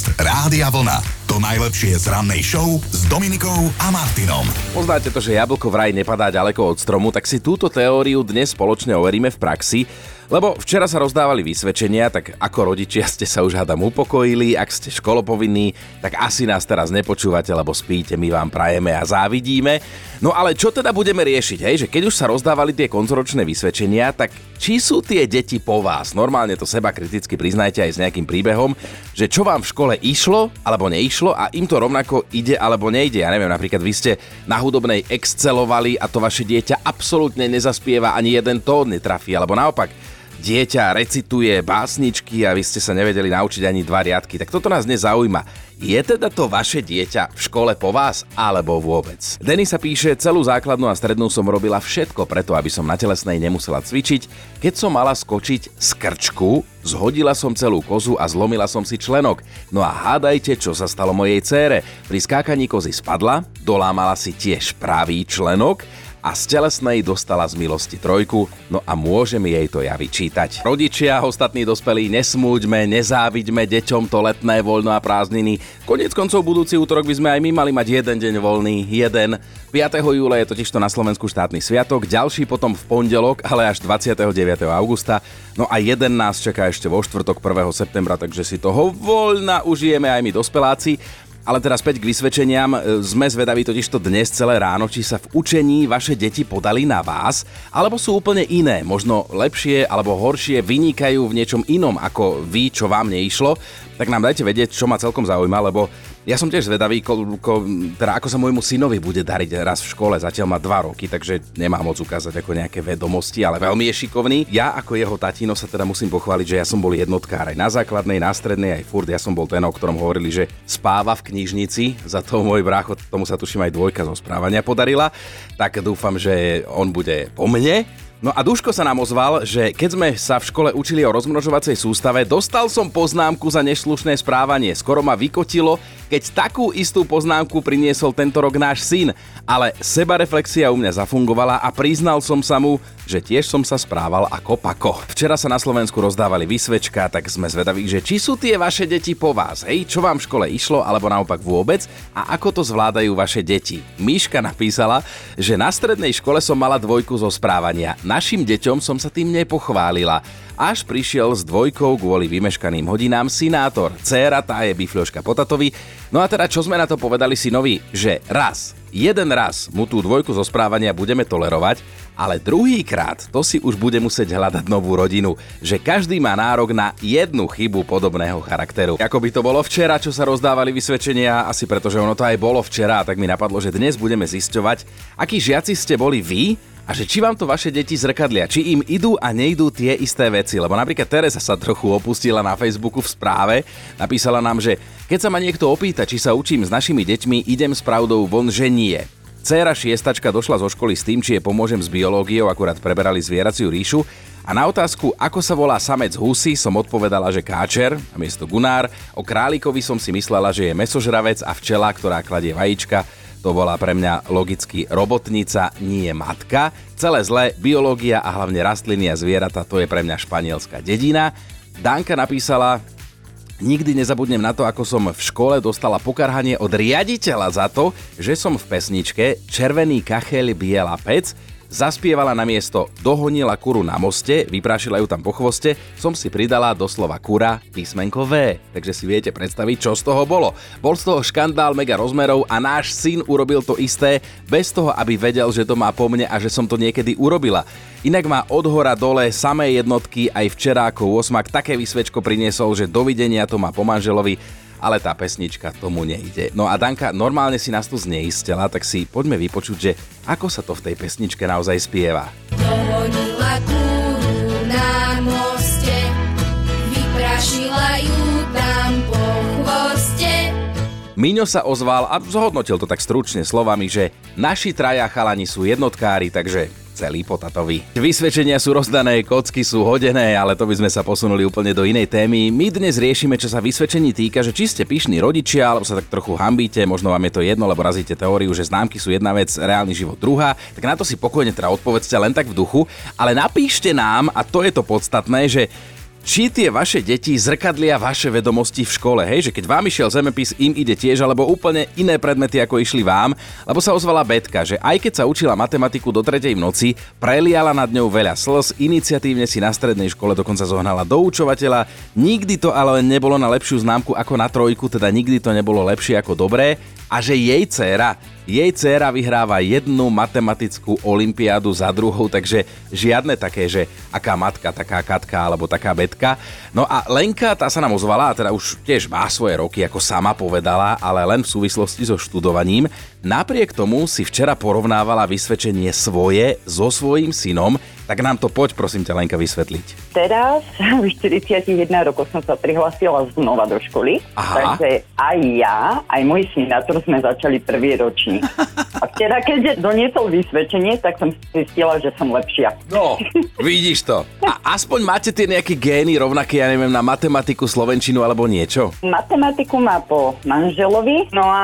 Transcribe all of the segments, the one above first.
Podcast Rádia Vlna. To najlepšie z rannej show s Dominikou a Martinom. Poznáte to, že jablko vraj nepadá ďaleko od stromu, tak si túto teóriu dnes spoločne overíme v praxi. Lebo včera sa rozdávali vysvedčenia, tak ako rodičia ste sa už hádam upokojili, ak ste školopovinní, tak asi nás teraz nepočúvate, lebo spíte, my vám prajeme a závidíme. No ale čo teda budeme riešiť, hej? že keď už sa rozdávali tie koncoročné vysvedčenia, tak či sú tie deti po vás? Normálne to seba kriticky priznajte aj s nejakým príbehom, že čo vám v škole išlo alebo neišlo a im to rovnako ide alebo nejde. Ja neviem, napríklad vy ste na hudobnej excelovali a to vaše dieťa absolútne nezaspieva ani jeden tón netrafí, alebo naopak dieťa recituje básničky a vy ste sa nevedeli naučiť ani dva riadky, tak toto nás nezaujíma. Je teda to vaše dieťa v škole po vás, alebo vôbec? Denis sa píše, celú základnú a strednú som robila všetko preto, aby som na telesnej nemusela cvičiť. Keď som mala skočiť z krčku, zhodila som celú kozu a zlomila som si členok. No a hádajte, čo sa stalo mojej cére. Pri skákaní kozy spadla, dolámala si tiež pravý členok a z telesnej dostala z milosti trojku, no a môžem jej to ja vyčítať. Rodičia, ostatní dospelí, nesmúďme, nezáviďme deťom to letné voľno a prázdniny. Konec koncov budúci útorok by sme aj my mali mať jeden deň voľný, jeden. 5. júla je totižto na Slovensku štátny sviatok, ďalší potom v pondelok, ale až 29. augusta. No a jeden nás čaká ešte vo štvrtok 1. septembra, takže si toho voľna užijeme aj my dospeláci. Ale teraz späť k vysvedčeniam. E, sme zvedaví totiž to dnes celé ráno, či sa v učení vaše deti podali na vás, alebo sú úplne iné, možno lepšie alebo horšie, vynikajú v niečom inom ako vy, čo vám neišlo. Tak nám dajte vedieť, čo ma celkom zaujíma, lebo ja som tiež zvedavý, koľko, teda ako sa môjmu synovi bude dariť raz v škole. Zatiaľ má dva roky, takže nemá moc ukázať ako nejaké vedomosti, ale veľmi je šikovný. Ja ako jeho tatino sa teda musím pochváliť, že ja som bol jednotkár aj na základnej, na strednej, aj furt. Ja som bol ten, o ktorom hovorili, že spáva v knižnici. Za to môj brácho, tomu sa tuším aj dvojka zo správania podarila. Tak dúfam, že on bude po mne. No a Duško sa nám ozval, že keď sme sa v škole učili o rozmnožovacej sústave, dostal som poznámku za neslušné správanie. Skoro ma vykotilo, keď takú istú poznámku priniesol tento rok náš syn. Ale sebareflexia u mňa zafungovala a priznal som sa mu, že tiež som sa správal ako pako. Včera sa na Slovensku rozdávali vysvečka, tak sme zvedaví, že či sú tie vaše deti po vás, hej, čo vám v škole išlo, alebo naopak vôbec a ako to zvládajú vaše deti. Míška napísala, že na strednej škole som mala dvojku zo správania Našim deťom som sa tým nepochválila. Až prišiel s dvojkou kvôli vymeškaným hodinám sinátor. Céra tá je bifľoška potatovi. No a teda čo sme na to povedali synovi? Že raz, jeden raz mu tú dvojku zo správania budeme tolerovať, ale druhýkrát to si už bude musieť hľadať novú rodinu, že každý má nárok na jednu chybu podobného charakteru. Ako by to bolo včera, čo sa rozdávali vysvedčenia, asi pretože ono to aj bolo včera, tak mi napadlo, že dnes budeme zisťovať, akí žiaci ste boli vy a že či vám to vaše deti zrkadlia, či im idú a nejdú tie isté veci. Lebo napríklad Teresa sa trochu opustila na Facebooku v správe, napísala nám, že keď sa ma niekto opýta, či sa učím s našimi deťmi, idem s pravdou von, že nie. Céra šiestačka došla zo školy s tým, či je pomôžem s biológiou, akurát preberali zvieraciu ríšu. A na otázku, ako sa volá samec husy, som odpovedala, že káčer a miesto gunár. O králikovi som si myslela, že je mesožravec a včela, ktorá kladie vajíčka to bola pre mňa logicky robotnica, nie matka. Celé zle, biológia a hlavne rastliny a zvieratá, to je pre mňa španielská dedina. Danka napísala, Nikdy nezabudnem na to, ako som v škole dostala pokarhanie od riaditeľa za to, že som v pesničke Červený kacheľ, biela pec Zaspievala na miesto Dohonila kuru na moste, vyprášila ju tam po chvoste, som si pridala doslova kura písmenko V. Takže si viete predstaviť, čo z toho bolo. Bol z toho škandál mega rozmerov a náš syn urobil to isté, bez toho, aby vedel, že to má po mne a že som to niekedy urobila. Inak má od hora dole samé jednotky, aj včera ako 8 také vysvečko priniesol, že dovidenia to má po manželovi ale tá pesnička tomu nejde. No a Danka, normálne si nás tu zneistela, tak si poďme vypočuť, že ako sa to v tej pesničke naozaj spieva. Kúru na moste, vyprašila ju tam po chvoste. Miňo sa ozval a zhodnotil to tak stručne slovami, že naši traja chalani sú jednotkári, takže celý potatovi. Vysvedčenia sú rozdané, kocky sú hodené, ale to by sme sa posunuli úplne do inej témy. My dnes riešime, čo sa vysvedčení týka, že či ste pyšní rodičia, alebo sa tak trochu hambíte, možno vám je to jedno, lebo razíte teóriu, že známky sú jedna vec, reálny život druhá, tak na to si pokojne teda odpovedzte len tak v duchu, ale napíšte nám, a to je to podstatné, že či tie vaše deti zrkadlia vaše vedomosti v škole, hej, že keď vám išiel zemepis, im ide tiež, alebo úplne iné predmety, ako išli vám, lebo sa ozvala Betka, že aj keď sa učila matematiku do tretej v noci, preliala nad ňou veľa slz, iniciatívne si na strednej škole dokonca zohnala doučovateľa, nikdy to ale nebolo na lepšiu známku ako na trojku, teda nikdy to nebolo lepšie ako dobré. A že jej dcéra, jej dcéra vyhráva jednu matematickú olimpiádu za druhou, takže žiadne také, že aká matka, taká katka alebo taká betka. No a Lenka, tá sa nám ozvala, a teda už tiež má svoje roky, ako sama povedala, ale len v súvislosti so študovaním. Napriek tomu si včera porovnávala vysvedčenie svoje so svojím synom, tak nám to poď prosím ťa Lenka vysvetliť. Teraz, v 41 rokov som sa prihlásila znova do školy, Aha. takže aj ja, aj môj syn, na to sme začali prvý ročník. A včera, keďže doniesol vysvedčenie, tak som zistila, že som lepšia. No, vidíš to. A aspoň máte tie nejaké gény rovnaké, ja neviem, na matematiku, slovenčinu alebo niečo? Matematiku má po manželovi, no a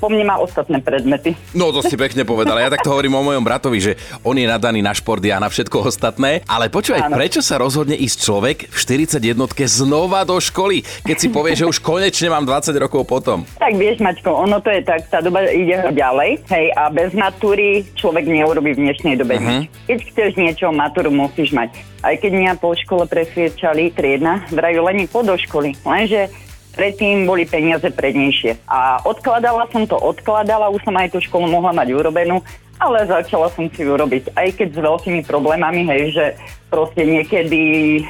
po mne má ostatné predmety. No to si pekne povedala. Ja takto hovorím o mojom bratovi, že on je nadaný na šport a na všetko ostatné. Ale počúvaj, Áno. prečo sa rozhodne ísť človek v 41 znova do školy, keď si povie, že už konečne mám 20 rokov potom? Tak vieš, Maťko, ono to je tak, tá doba ide ďalej, hej, a bez matúry človek neurobi v dnešnej dobe uh-huh. nič. Keď chceš niečo, matúru musíš mať. Aj keď mňa po škole presviečali, triedna, vrajú len do školy, lenže predtým boli peniaze prednejšie. A odkladala som to, odkladala, už som aj tú školu mohla mať urobenú, ale začala som si ju robiť, aj keď s veľkými problémami, hej, že proste niekedy,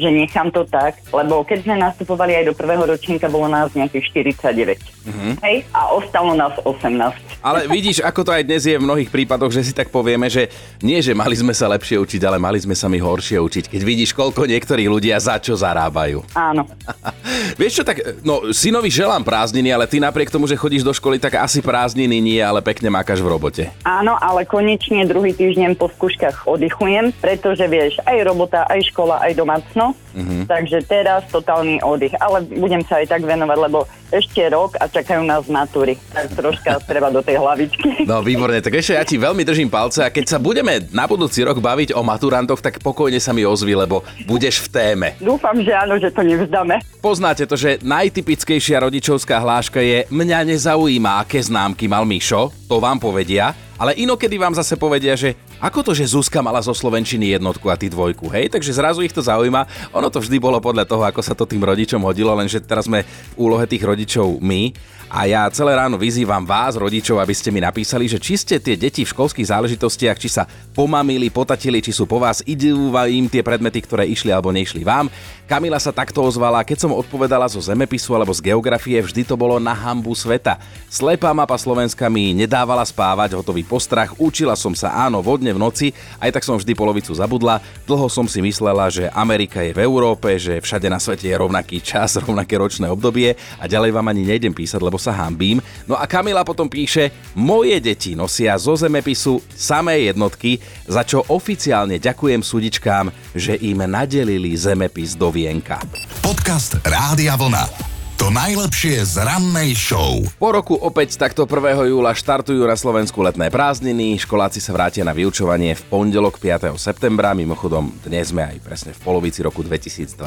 že nechám to tak, lebo keď sme nastupovali aj do prvého ročníka, bolo nás nejakých 49. Mm-hmm. Hej, a ostalo nás 18. Ale vidíš, ako to aj dnes je v mnohých prípadoch, že si tak povieme, že nie, že mali sme sa lepšie učiť, ale mali sme sa my horšie učiť. Keď vidíš, koľko niektorí ľudia za čo zarábajú. Áno. Vieš čo, tak, no, synovi želám prázdniny, ale ty napriek tomu, že chodíš do školy, tak asi prázdniny nie, ale pekne mákaš v robote. Áno, ale konečne druhý týždeň po skúškach oddychujem, pretože vieš, aj robota, aj škola, aj domácnosť. Mm-hmm. Takže teraz totálny oddych. Ale budem sa aj tak venovať, lebo ešte rok a čakajú nás matúry. Tak troška treba do tej hlavičky. No výborne, tak ešte ja ti veľmi držím palce a keď sa budeme na budúci rok baviť o maturantoch, tak pokojne sa mi ozvi, lebo budeš v téme. Dúfam, že áno, že to nevzdáme. Poznáte to, že najtypickejšia rodičovská hláška je mňa nezaujíma, aké známky mal Mišo, to vám povedia, ale inokedy vám zase povedia, že ako to, že Zuzka mala zo Slovenčiny jednotku a ty dvojku, hej? Takže zrazu ich to zaujíma. Ono to vždy bolo podľa toho, ako sa to tým rodičom hodilo, lenže teraz sme v úlohe tých rodičov my. A ja celé ráno vyzývam vás, rodičov, aby ste mi napísali, že či ste tie deti v školských záležitostiach, či sa pomamili, potatili, či sú po vás, idú im tie predmety, ktoré išli alebo neišli vám. Kamila sa takto ozvala, keď som odpovedala zo zemepisu alebo z geografie, vždy to bolo na hambu sveta. Slepá mapa Slovenska mi nedávala spávať, hotový postrach, učila som sa áno vodne v noci, aj tak som vždy polovicu zabudla. Dlho som si myslela, že Amerika je v Európe, že všade na svete je rovnaký čas, rovnaké ročné obdobie a ďalej vám ani nejdem písať, lebo sa hambím. No a Kamila potom píše, moje deti nosia zo zemepisu samé jednotky, za čo oficiálne ďakujem súdičkám, že im nadelili zemepis do vienka. Podcast Rádia Vlna. To najlepšie z rannej show. Po roku opäť takto 1. júla štartujú na Slovensku letné prázdniny, školáci sa vrátia na vyučovanie v pondelok 5. septembra, mimochodom dnes sme aj presne v polovici roku 2022.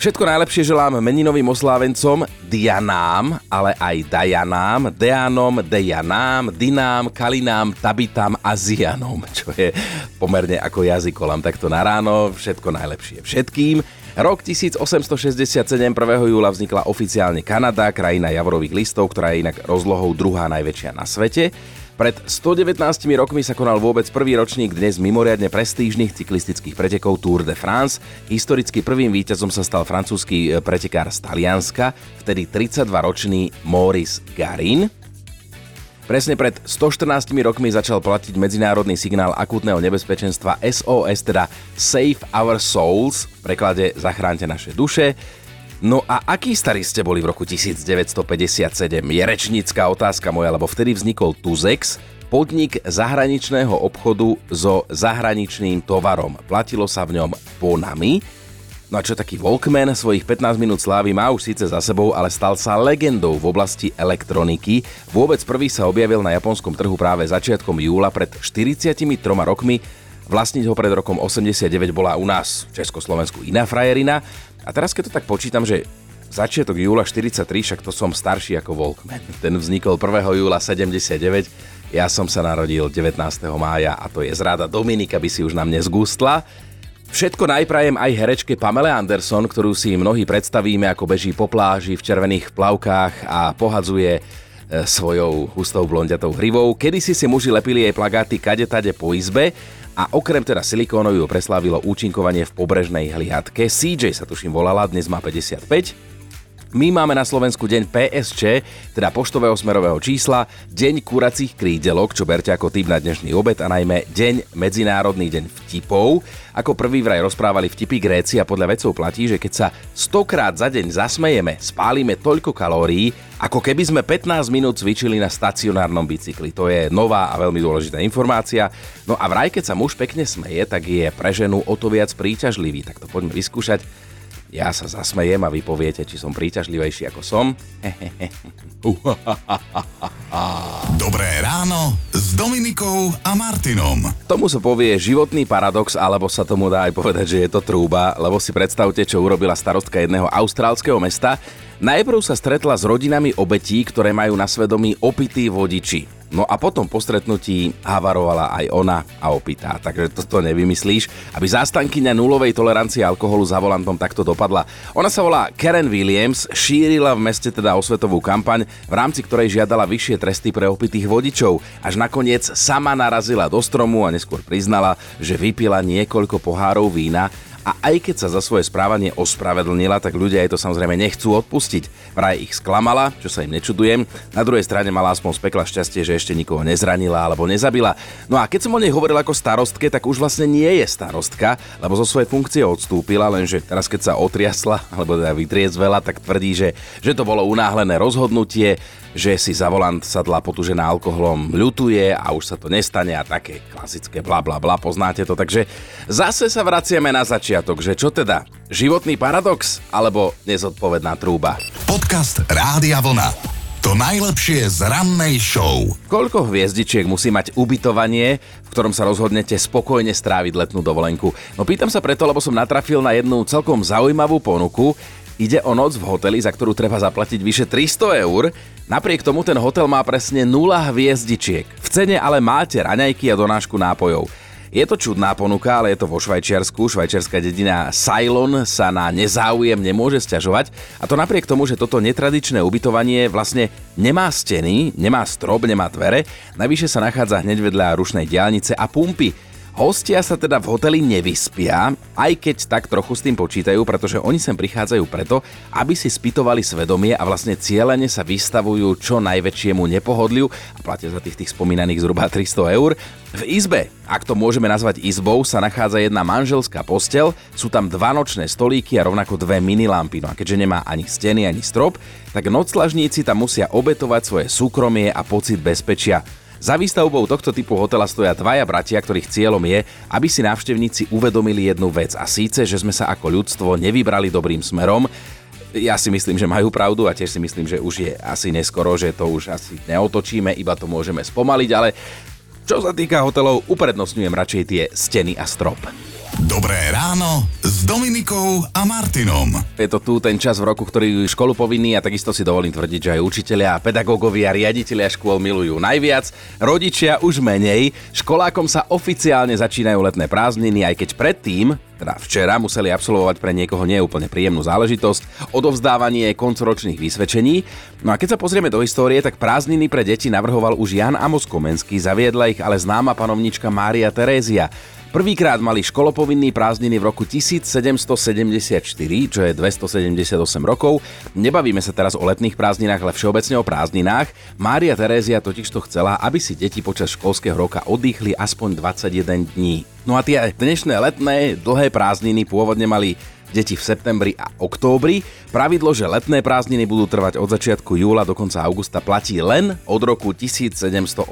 Všetko najlepšie želám meninovým oslávencom, Dianám, ale aj Dajanám, Deanom, Dejanám, Dinám, Kalinám, Tabitám a Zianom, čo je pomerne ako jazykolám takto na ráno. Všetko najlepšie všetkým. Rok 1867 1. júla vznikla oficiálne Kanada, krajina javorových listov, ktorá je inak rozlohou druhá najväčšia na svete. Pred 119 rokmi sa konal vôbec prvý ročník dnes mimoriadne prestížnych cyklistických pretekov Tour de France. Historicky prvým víťazom sa stal francúzsky pretekár z Talianska, vtedy 32-ročný Maurice Garin. Presne pred 114 rokmi začal platiť medzinárodný signál akútneho nebezpečenstva SOS, teda Save Our Souls, v preklade Zachránte naše duše. No a aký starí ste boli v roku 1957? Je rečnícká otázka moja, lebo vtedy vznikol Tuzex, podnik zahraničného obchodu so zahraničným tovarom. Platilo sa v ňom bonami. No a čo taký Walkman svojich 15 minút slávy má už síce za sebou, ale stal sa legendou v oblasti elektroniky. Vôbec prvý sa objavil na japonskom trhu práve začiatkom júla pred 43 rokmi Vlastniť ho pred rokom 89 bola u nás v Československu iná frajerina. A teraz keď to tak počítam, že začiatok júla 43, však to som starší ako Walkman. Ten vznikol 1. júla 79, ja som sa narodil 19. mája a to je zrada Dominika by si už na mne zgustla. Všetko najprajem aj herečke Pamele Anderson, ktorú si mnohí predstavíme, ako beží po pláži v červených plavkách a pohadzuje e, svojou hustou blondiatou hrivou. Kedy si si muži lepili jej plagáty kade tade po izbe a okrem teda silikónov ju preslávilo účinkovanie v pobrežnej hliadke. CJ sa tuším volala, dnes má 55 my máme na Slovensku deň PSČ, teda poštového smerového čísla, deň kuracích krídelok, čo berte ako tým na dnešný obed a najmä deň Medzinárodný deň vtipov. Ako prvý vraj rozprávali vtipy Gréci a podľa vedcov platí, že keď sa stokrát za deň zasmejeme, spálime toľko kalórií, ako keby sme 15 minút cvičili na stacionárnom bicykli. To je nová a veľmi dôležitá informácia. No a vraj, keď sa muž pekne smeje, tak je pre ženu o to viac príťažlivý. Tak to poďme vyskúšať. Ja sa zasmejem a vy poviete, či som príťažlivejší ako som. Dobré ráno s Dominikou a Martinom. Tomu sa povie životný paradox, alebo sa tomu dá aj povedať, že je to trúba, lebo si predstavte, čo urobila starostka jedného austrálskeho mesta. Najprv sa stretla s rodinami obetí, ktoré majú na svedomí opití vodiči. No a potom po stretnutí havarovala aj ona a opýta. Takže toto nevymyslíš, aby zástankyňa nulovej tolerancie alkoholu za volantom takto dopadla. Ona sa volá Karen Williams, šírila v meste teda osvetovú kampaň, v rámci ktorej žiadala vyššie tresty pre opitých vodičov. Až nakoniec sama narazila do stromu a neskôr priznala, že vypila niekoľko pohárov vína a aj keď sa za svoje správanie ospravedlnila, tak ľudia jej to samozrejme nechcú odpustiť. Vraj ich sklamala, čo sa im nečudujem. Na druhej strane mala aspoň z pekla šťastie, že ešte nikoho nezranila alebo nezabila. No a keď som o nej hovoril ako starostke, tak už vlastne nie je starostka, lebo zo svojej funkcie odstúpila, lenže teraz keď sa otriasla, alebo teda vytriezvela, tak tvrdí, že, že to bolo unáhlené rozhodnutie, že si za volant sadla potužená alkoholom, ľutuje a už sa to nestane a také klasické bla bla bla, poznáte to. Takže zase sa vraciame na začiatok, že čo teda? Životný paradox alebo nezodpovedná trúba? Podcast Rádia Vlna. To najlepšie z rannej show. Koľko hviezdičiek musí mať ubytovanie, v ktorom sa rozhodnete spokojne stráviť letnú dovolenku? No pýtam sa preto, lebo som natrafil na jednu celkom zaujímavú ponuku. Ide o noc v hoteli, za ktorú treba zaplatiť vyše 300 eur. Napriek tomu ten hotel má presne 0 hviezdičiek. V cene ale máte raňajky a donášku nápojov. Je to čudná ponuka, ale je to vo Švajčiarsku. Švajčiarská dedina Ceylon sa na nezáujem nemôže stiažovať. A to napriek tomu, že toto netradičné ubytovanie vlastne nemá steny, nemá strop, nemá dvere. Najvyššie sa nachádza hneď vedľa rušnej diálnice a pumpy. Hostia sa teda v hoteli nevyspia, aj keď tak trochu s tým počítajú, pretože oni sem prichádzajú preto, aby si spytovali svedomie a vlastne cieľene sa vystavujú čo najväčšiemu nepohodliu a platia za tých, tých spomínaných zhruba 300 eur. V izbe, ak to môžeme nazvať izbou, sa nachádza jedna manželská postel, sú tam dva nočné stolíky a rovnako dve minilampy. No a keďže nemá ani steny, ani strop, tak noclažníci tam musia obetovať svoje súkromie a pocit bezpečia. Za výstavbou tohto typu hotela stoja dvaja bratia, ktorých cieľom je, aby si návštevníci uvedomili jednu vec a síce, že sme sa ako ľudstvo nevybrali dobrým smerom, ja si myslím, že majú pravdu a tiež si myslím, že už je asi neskoro, že to už asi neotočíme, iba to môžeme spomaliť, ale čo sa týka hotelov, uprednostňujem radšej tie steny a strop. Dobré ráno s Dominikou a Martinom. Je to tu ten čas v roku, ktorý školu povinný a takisto si dovolím tvrdiť, že aj učiteľia, pedagógovia, riaditeľia škôl milujú najviac, rodičia už menej. Školákom sa oficiálne začínajú letné prázdniny, aj keď predtým teda včera museli absolvovať pre niekoho neúplne príjemnú záležitosť, odovzdávanie koncoročných vysvedčení. No a keď sa pozrieme do histórie, tak prázdniny pre deti navrhoval už Jan Amos Komenský, zaviedla ich ale známa panovnička Mária Terézia. Prvýkrát mali školopovinný prázdniny v roku 1774, čo je 278 rokov. Nebavíme sa teraz o letných prázdninách, ale všeobecne o prázdninách. Mária Terézia totiž to chcela, aby si deti počas školského roka oddychli aspoň 21 dní. No a tie dnešné letné dlhé prázdniny pôvodne mali deti v septembri a októbri. Pravidlo, že letné prázdniny budú trvať od začiatku júla do konca augusta platí len od roku 1787.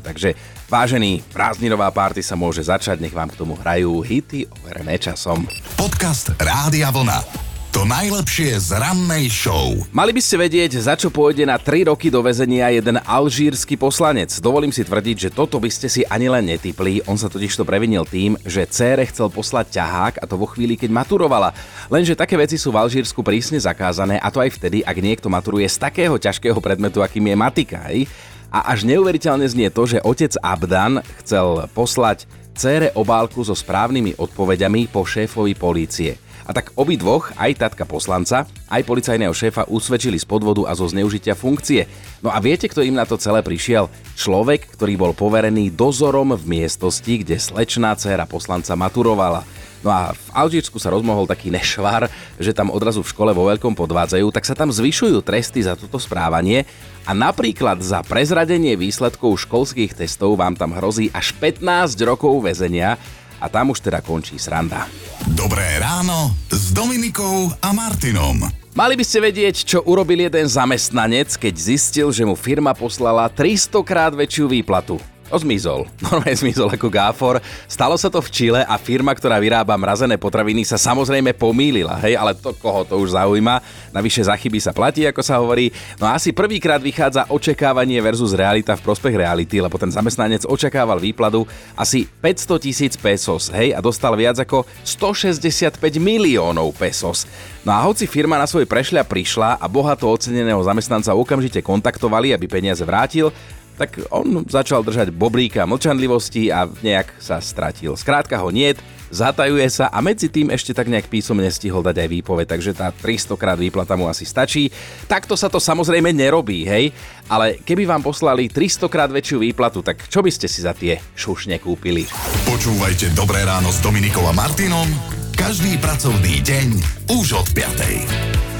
Takže vážený, prázdninová párty sa môže začať, nech vám k tomu hrajú hity overené časom. Podcast Rádia Vlna. To najlepšie z rannej show. Mali by ste vedieť, za čo pôjde na 3 roky do väzenia jeden alžírsky poslanec. Dovolím si tvrdiť, že toto by ste si ani len netypli. On sa totiž to previnil tým, že cére chcel poslať ťahák a to vo chvíli, keď maturovala. Lenže také veci sú v Alžírsku prísne zakázané a to aj vtedy, ak niekto maturuje z takého ťažkého predmetu, akým je matika. Hej? A až neuveriteľne znie to, že otec Abdan chcel poslať cére obálku so správnymi odpovediami po šéfovi polície. A tak obidvoch, aj tatka poslanca, aj policajného šéfa usvedčili z podvodu a zo zneužitia funkcie. No a viete, kto im na to celé prišiel? Človek, ktorý bol poverený dozorom v miestnosti, kde slečná dcéra poslanca maturovala. No a v Alžírsku sa rozmohol taký nešvar, že tam odrazu v škole vo veľkom podvádzajú, tak sa tam zvyšujú tresty za toto správanie a napríklad za prezradenie výsledkov školských testov vám tam hrozí až 15 rokov väzenia a tam už teda končí sranda. Dobré ráno s Dominikou a Martinom. Mali by ste vedieť, čo urobil jeden zamestnanec, keď zistil, že mu firma poslala 300 krát väčšiu výplatu. Zmizol. Normálne zmizol ako gáfor. Stalo sa to v Čile a firma, ktorá vyrába mrazené potraviny, sa samozrejme pomýlila, hej, ale to koho to už zaujíma. Navyše za chyby sa platí, ako sa hovorí. No a asi prvýkrát vychádza očakávanie versus realita v prospech reality, lebo ten zamestnanec očakával výplatu asi 500 tisíc pesos, hej, a dostal viac ako 165 miliónov pesos. No a hoci firma na svoj prešľa prišla a bohato oceneného zamestnanca okamžite kontaktovali, aby peniaze vrátil, tak on začal držať bobríka mlčanlivosti a nejak sa stratil. Skrátka ho niet, zatajuje sa a medzi tým ešte tak nejak písomne stihol dať aj výpoveď, takže tá 300 krát výplata mu asi stačí. Takto sa to samozrejme nerobí, hej, ale keby vám poslali 300 krát väčšiu výplatu, tak čo by ste si za tie šušne kúpili? Počúvajte Dobré ráno s Dominikom a Martinom každý pracovný deň už od 5.